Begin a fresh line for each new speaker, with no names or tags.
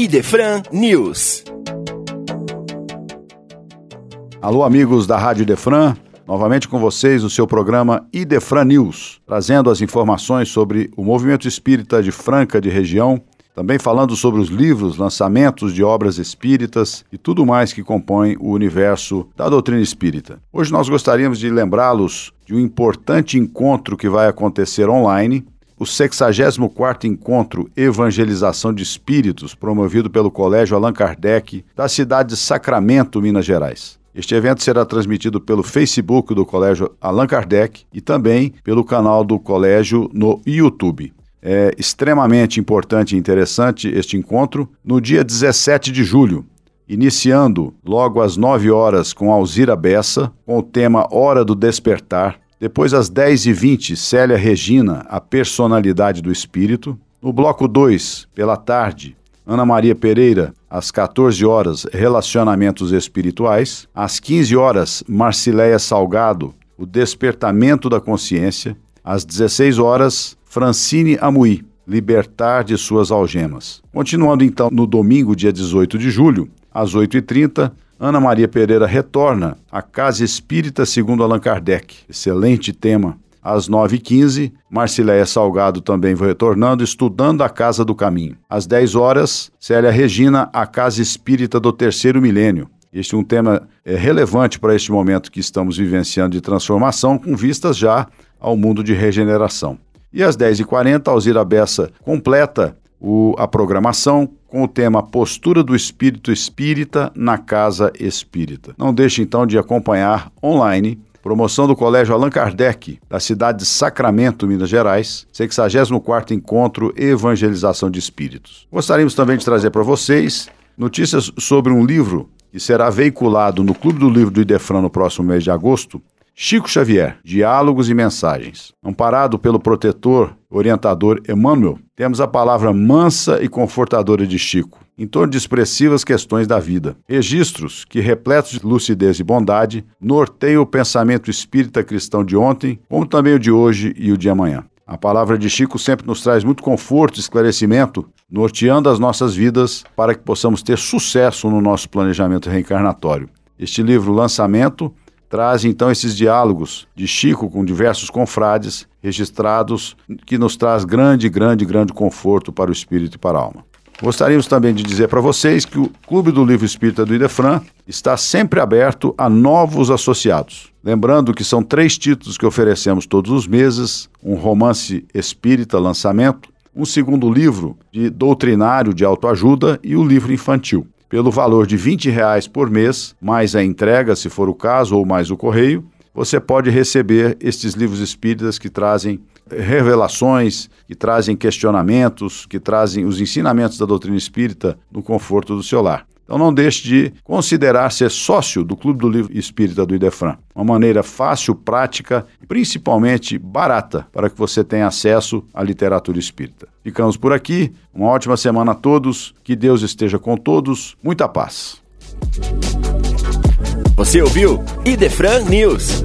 Idefran News.
Alô, amigos da Rádio Idefran. Novamente com vocês o seu programa Idefran News, trazendo as informações sobre o movimento espírita de Franca de região, também falando sobre os livros, lançamentos de obras espíritas e tudo mais que compõe o universo da doutrina espírita. Hoje nós gostaríamos de lembrá-los de um importante encontro que vai acontecer online, o 64º Encontro Evangelização de Espíritos, promovido pelo Colégio Allan Kardec, da cidade de Sacramento, Minas Gerais. Este evento será transmitido pelo Facebook do Colégio Allan Kardec e também pelo canal do Colégio no YouTube. É extremamente importante e interessante este encontro no dia 17 de julho, iniciando logo às 9 horas com Alzira Bessa, com o tema Hora do Despertar. Depois, às 10h20, Célia Regina, a personalidade do espírito. No bloco 2, pela tarde, Ana Maria Pereira, às 14 horas, Relacionamentos Espirituais. Às 15 horas, Marcileia Salgado, O Despertamento da Consciência. Às 16 horas, Francine Amui, Libertar de Suas Algemas. Continuando então no domingo, dia 18 de julho, às 8h30, Ana Maria Pereira retorna à Casa Espírita segundo Allan Kardec. Excelente tema às 9h15, Marcileia Salgado também vai retornando, estudando a Casa do Caminho. Às 10 horas, Célia Regina, a Casa Espírita do Terceiro Milênio. Este é um tema é, relevante para este momento que estamos vivenciando de transformação, com vistas já ao mundo de regeneração. E às 10h40, Alzira Bessa completa o, a programação com o tema Postura do Espírito Espírita na Casa Espírita. Não deixe então de acompanhar online Promoção do Colégio Allan Kardec, da cidade de Sacramento, Minas Gerais, 64º Encontro Evangelização de Espíritos. Gostaríamos também de trazer para vocês notícias sobre um livro que será veiculado no Clube do Livro do Idefran no próximo mês de agosto, Chico Xavier, Diálogos e Mensagens. Amparado pelo protetor, orientador Emmanuel, temos a palavra mansa e confortadora de Chico, em torno de expressivas questões da vida. Registros que, repletos de lucidez e bondade, norteiam o pensamento espírita cristão de ontem, como também o de hoje e o de amanhã. A palavra de Chico sempre nos traz muito conforto e esclarecimento, norteando as nossas vidas para que possamos ter sucesso no nosso planejamento reencarnatório. Este livro, Lançamento, traz então esses diálogos de Chico com diversos confrades registrados, que nos traz grande, grande, grande conforto para o espírito e para a alma. Gostaríamos também de dizer para vocês que o Clube do Livro Espírita do Idefran está sempre aberto a novos associados. Lembrando que são três títulos que oferecemos todos os meses: um romance espírita lançamento, um segundo livro de doutrinário de autoajuda e o um livro infantil. Pelo valor de R$ reais por mês, mais a entrega, se for o caso, ou mais o correio, você pode receber estes livros espíritas que trazem revelações, que trazem questionamentos, que trazem os ensinamentos da doutrina espírita no conforto do seu lar. Então não deixe de considerar ser sócio do Clube do Livro Espírita do Idefran. Uma maneira fácil, prática e principalmente barata para que você tenha acesso à literatura espírita. Ficamos por aqui. Uma ótima semana a todos. Que Deus esteja com todos. Muita paz.
Você ouviu Idefran News.